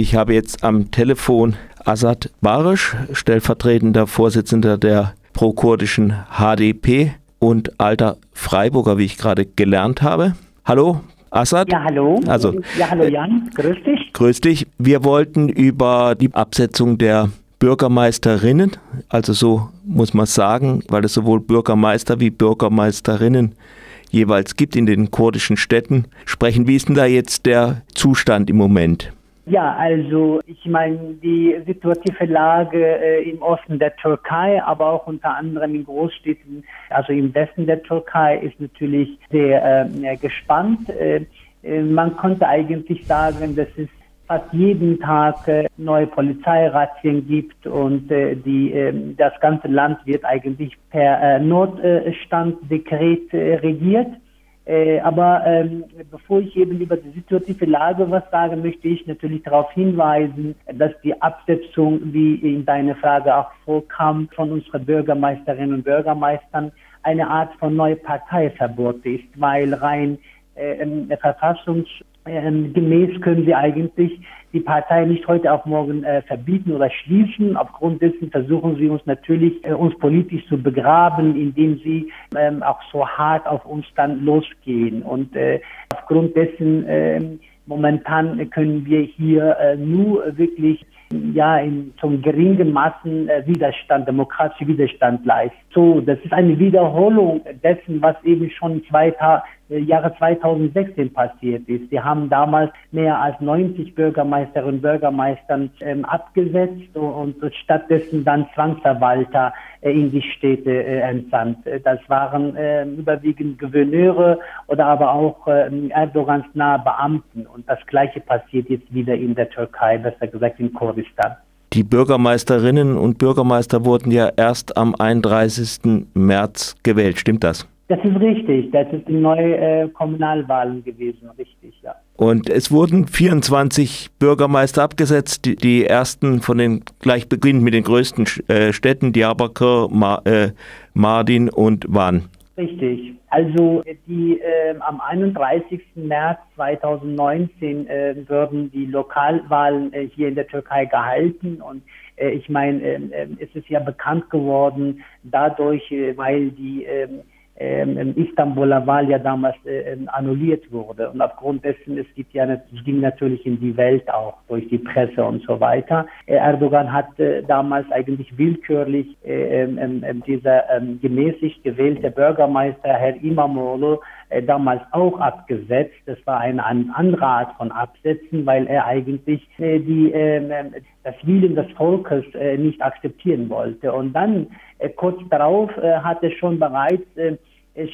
Ich habe jetzt am Telefon Asad Barisch, stellvertretender Vorsitzender der pro-kurdischen HDP und alter Freiburger, wie ich gerade gelernt habe. Hallo, Assad? Ja, hallo. Also, ja, hallo Jan, grüß dich. Grüß dich. Wir wollten über die Absetzung der Bürgermeisterinnen, also so muss man sagen, weil es sowohl Bürgermeister wie Bürgermeisterinnen jeweils gibt in den kurdischen Städten, sprechen. Wie ist denn da jetzt der Zustand im Moment? Ja, also ich meine, die situative Lage äh, im Osten der Türkei, aber auch unter anderem in Großstädten, also im Westen der Türkei, ist natürlich sehr äh, gespannt. Äh, äh, man konnte eigentlich sagen, dass es fast jeden Tag äh, neue Polizeirazzien gibt und äh, die, ähm, das ganze Land wird eigentlich per Notstanddekret regiert. Äh, aber ähm, bevor ich eben über die situative Lage was sage, möchte ich natürlich darauf hinweisen, dass die Absetzung, wie in deiner Frage auch vorkam, von unseren Bürgermeisterinnen und Bürgermeistern eine Art von neue Parteiverbot ist, weil rein äh, verfassungs ähm, gemäß können sie eigentlich die Partei nicht heute auf morgen äh, verbieten oder schließen. Aufgrund dessen versuchen sie uns natürlich, äh, uns politisch zu begraben, indem sie ähm, auch so hart auf uns dann losgehen. Und äh, aufgrund dessen ähm, momentan können wir hier äh, nur wirklich ja in zum geringen Maßen äh, Widerstand, demokratischen Widerstand leisten. So, das ist eine Wiederholung dessen, was eben schon zwei Tage äh, Jahre 2016 passiert ist. Sie haben damals mehr als 90 Bürgermeisterinnen und Bürgermeistern ähm, abgesetzt und, und, stattdessen dann Zwangsverwalter äh, in die Städte äh, entsandt. Äh, das waren äh, überwiegend Gouverneure oder aber auch äh, Erdogans nahe Beamten. Und das Gleiche passiert jetzt wieder in der Türkei, besser gesagt in Kurdistan. Die Bürgermeisterinnen und Bürgermeister wurden ja erst am 31. März gewählt. Stimmt das? Das ist richtig. Das sind neue äh, Kommunalwahlen gewesen, richtig, ja. Und es wurden 24 Bürgermeister abgesetzt, die, die ersten von den, gleich beginnend mit den größten äh, Städten, Diyarbakir, Ma, äh, Mardin und Van. Richtig. Also die äh, am 31. März 2019 äh, würden die Lokalwahlen äh, hier in der Türkei gehalten und äh, ich meine, äh, äh, es ist ja bekannt geworden dadurch, äh, weil die ähm, Istanbuler Wahl ja damals äh, ähm, annulliert wurde. Und aufgrund dessen, es gibt ja, ging natürlich in die Welt auch durch die Presse und so weiter. Äh, Erdogan hat äh, damals eigentlich willkürlich äh, ähm, ähm, dieser gemäßigt gewählte Bürgermeister Herr Imamoglu äh, damals auch abgesetzt. Das war eine, eine andere Art von Absetzen, weil er eigentlich äh, die, das Willen des Volkes nicht akzeptieren wollte. Und dann kurz darauf hat er schon bereits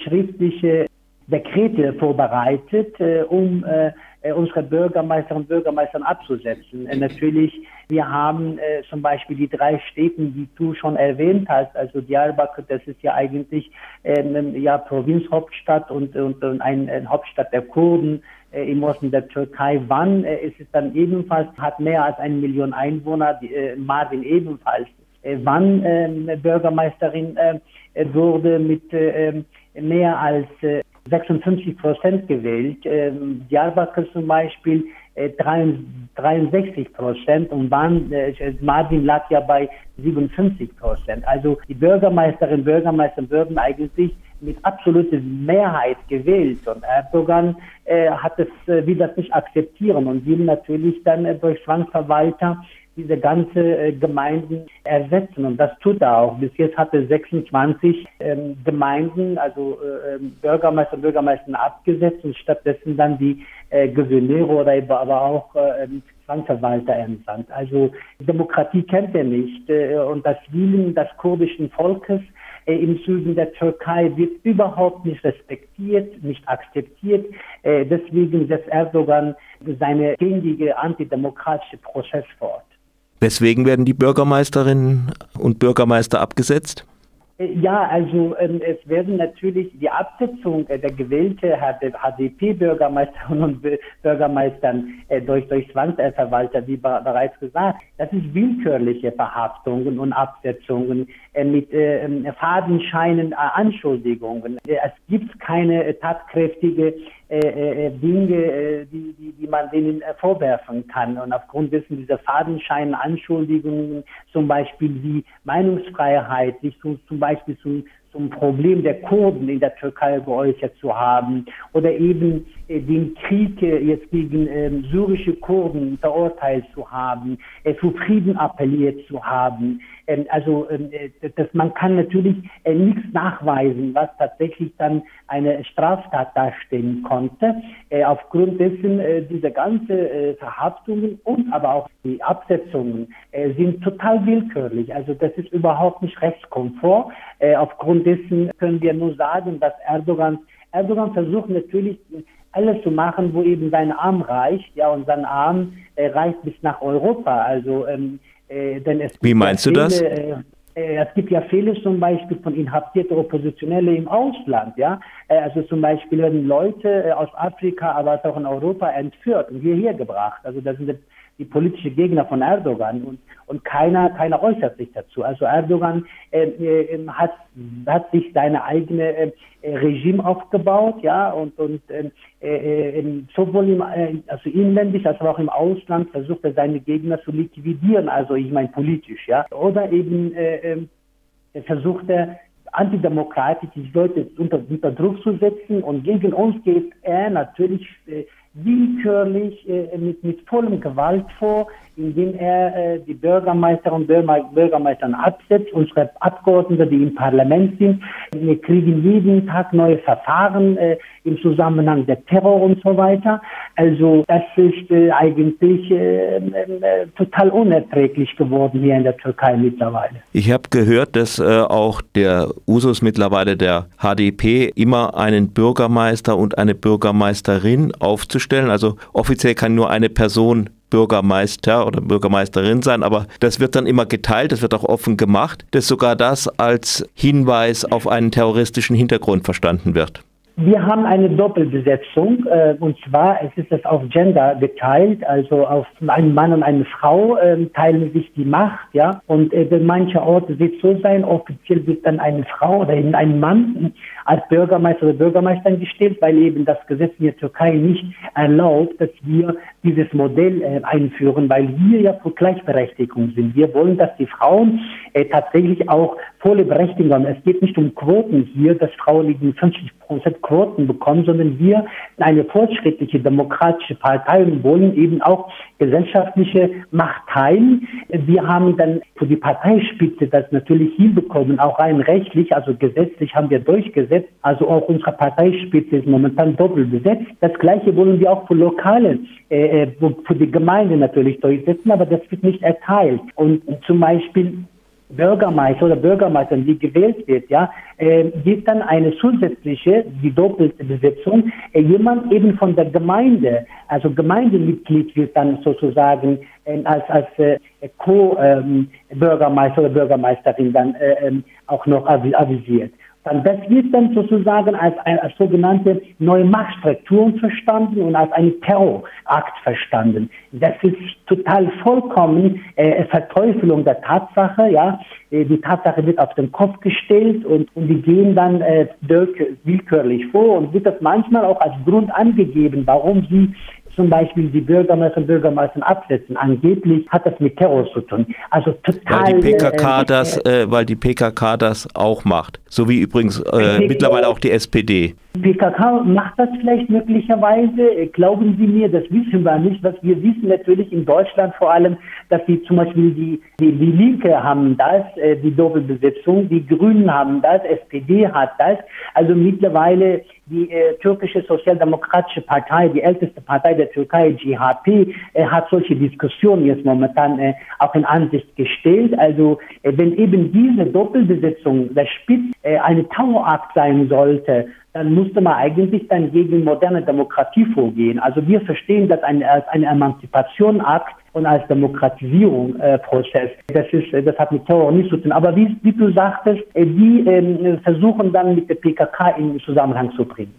schriftliche Dekrete vorbereitet, äh, um äh, äh, unsere Bürgermeisterinnen und Bürgermeister abzusetzen. Äh, natürlich, wir haben äh, zum Beispiel die drei Städte, die du schon erwähnt hast, also Diyarbakir, das ist ja eigentlich ähm, ja Provinzhauptstadt und, und, und ein, ein Hauptstadt der Kurden äh, im Osten der Türkei. Wann äh, ist es dann ebenfalls, hat mehr als eine Million Einwohner, die, äh, Mardin ebenfalls. Äh, wann äh, Bürgermeisterin äh, wurde mit äh, mehr als äh, 56 Prozent gewählt. Ähm, Diyarbakir zum Beispiel äh, 63 Prozent und Ban, äh, Mardin lag ja bei 57 Prozent. Also die Bürgermeisterinnen und Bürgermeister würden eigentlich mit absoluter Mehrheit gewählt und Erdogan äh, hat es äh, will das nicht akzeptieren und will natürlich dann äh, durch Zwangsverwalter diese ganze äh, Gemeinden ersetzen. Und das tut er auch. Bis jetzt hat er 26 ähm, Gemeinden, also äh, ähm, Bürgermeister und Bürgermeister abgesetzt und stattdessen dann die äh, Gouverneure oder aber auch äh, ähm, Zwangsverwalter entsandt. Also Demokratie kennt er nicht. Äh, und das Willen des kurdischen Volkes äh, im Süden der Türkei wird überhaupt nicht respektiert, nicht akzeptiert. Äh, deswegen setzt Erdogan seine gängige antidemokratische Prozess fort. Weswegen werden die Bürgermeisterinnen und Bürgermeister abgesetzt? Äh, ja, also ähm, es werden natürlich die Absetzung äh, der gewählten HDP-Bürgermeisterinnen und Bürgermeistern äh, durch, durch Zwangsverwalter, wie bereits gesagt, das ist willkürliche Verhaftungen und Absetzungen äh, mit äh, fadenscheinen Anschuldigungen. Es gibt keine tatkräftige äh, äh, Dinge, äh, die, die, die man denen äh, vorwerfen kann. Und aufgrund dessen dieser fadenscheinen Anschuldigungen, zum Beispiel wie Meinungsfreiheit, sich zum, zum Beispiel zum, zum Problem der Kurden in der Türkei geäußert zu haben oder eben äh, den Krieg äh, jetzt gegen äh, syrische Kurden verurteilt zu haben, äh, für Frieden appelliert zu haben. Ähm, also ähm, äh, das, man kann natürlich äh, nichts nachweisen, was tatsächlich dann eine Straftat darstellen konnte. aufgrund dessen diese ganze Verhaftungen und aber auch die Absetzungen sind total willkürlich. Also das ist überhaupt nicht rechtskonform. aufgrund dessen können wir nur sagen, dass Erdogan, Erdogan versucht natürlich alles zu machen, wo eben sein Arm reicht, ja, und sein Arm äh, reicht bis nach Europa. Also, ähm, äh, denn es Wie meinst ja viele, du das? Äh, äh, es gibt ja viele zum Beispiel von inhaftierten Oppositionellen im Ausland, ja. Äh, also zum Beispiel werden Leute äh, aus Afrika, aber auch in Europa entführt und hierher gebracht. Also das sind die politischen Gegner von Erdogan und, und keiner, keiner äußert sich dazu. Also Erdogan äh, äh, hat, hat sich seine eigene äh, Regime aufgebaut, ja, und, und ähm, äh, äh, sowohl im, äh, also inländisch als auch im Ausland versucht er seine Gegner zu liquidieren, also ich meine politisch, ja, oder eben äh, versucht er antidemokratisch die Leute unter, unter Druck zu setzen und gegen uns geht er natürlich willkürlich äh, mit, mit vollem Gewalt vor, indem er äh, die Bürgermeister und Bürgermeister absetzt. Unsere Abgeordnete, die im Parlament sind, wir kriegen jeden Tag neue Verfahren äh, im Zusammenhang der Terror und so weiter. Also das ist äh, eigentlich äh, äh, total unerträglich geworden hier in der Türkei mittlerweile. Ich habe gehört, dass äh, auch der Usus mittlerweile der HDP immer einen Bürgermeister und eine Bürgermeisterin aufzustellen. Also offiziell kann nur eine Person Bürgermeister oder Bürgermeisterin sein, aber das wird dann immer geteilt, das wird auch offen gemacht, dass sogar das als Hinweis auf einen terroristischen Hintergrund verstanden wird. Wir haben eine Doppelbesetzung äh, und zwar es ist es auf Gender geteilt, also auf einen Mann und eine Frau äh, teilen sich die Macht, ja. Und äh, in manchen Orten wird so sein, offiziell wird dann eine Frau oder eben ein Mann als Bürgermeister oder Bürgermeisterin gestellt, weil eben das Gesetz in der Türkei nicht erlaubt, dass wir dieses Modell äh, einführen, weil wir ja für Gleichberechtigung sind. Wir wollen, dass die Frauen äh, tatsächlich auch volle Berechtigung haben. Es geht nicht um Quoten hier, dass Frauen liegen 50 Prozent Quoten bekommen, sondern wir eine fortschrittliche demokratische Partei und wollen eben auch gesellschaftliche Macht teilen. Wir haben dann für die Parteispitze das natürlich hinbekommen, auch rein rechtlich, also gesetzlich haben wir durchgesetzt. Also auch unsere Parteispitze ist momentan doppelt besetzt. Das Gleiche wollen wir auch für lokale, äh, äh für die Gemeinde natürlich durchsetzen, aber das wird nicht erteilt. Und zum Beispiel Bürgermeister oder Bürgermeisterin, die gewählt wird, ja, äh, gibt dann eine zusätzliche, die doppelte Besetzung, äh, jemand eben von der Gemeinde, also Gemeindemitglied wird dann sozusagen äh, als, als äh, Co-Bürgermeister ähm, oder Bürgermeisterin dann äh, ähm, auch noch avisiert. Dann das wird dann sozusagen als, eine als sogenannte neue Machtstrukturen verstanden und als ein Terrorakt verstanden. Das ist total vollkommen äh, Verteufelung der Tatsache. Ja, äh, die Tatsache wird auf den Kopf gestellt und, und die gehen dann äh, willkürlich vor und wird das manchmal auch als Grund angegeben, warum sie zum Beispiel die Bürgermeister und Bürgermeister absetzen. Angeblich hat das mit Terror zu tun. Also total. Weil die PKK äh, das, äh, weil die PKK das auch macht. So wie übrigens äh, mittlerweile auch die SPD. PKK macht das vielleicht möglicherweise. Glauben Sie mir, das wissen wir nicht. Was wir wissen natürlich in Deutschland vor allem, dass die zum Beispiel die, die, die Linke haben das, äh, die Doppelbesetzung, die Grünen haben das, SPD hat das. Also mittlerweile die äh, türkische Sozialdemokratische Partei, die älteste Partei der Türkei, GHP, äh, hat solche Diskussionen jetzt momentan äh, auch in Ansicht gestellt. Also äh, wenn eben diese Doppelbesetzung der Spitze äh, eine Terrorakt sein sollte, dann musste man eigentlich dann gegen moderne Demokratie vorgehen. Also wir verstehen das als eine Emanzipationakt und als Demokratisierungsprozess. Äh, das ist, das hat mit Terror nichts zu tun. Aber wie, wie du sagtest, äh, die äh, versuchen dann mit der PKK in Zusammenhang zu bringen.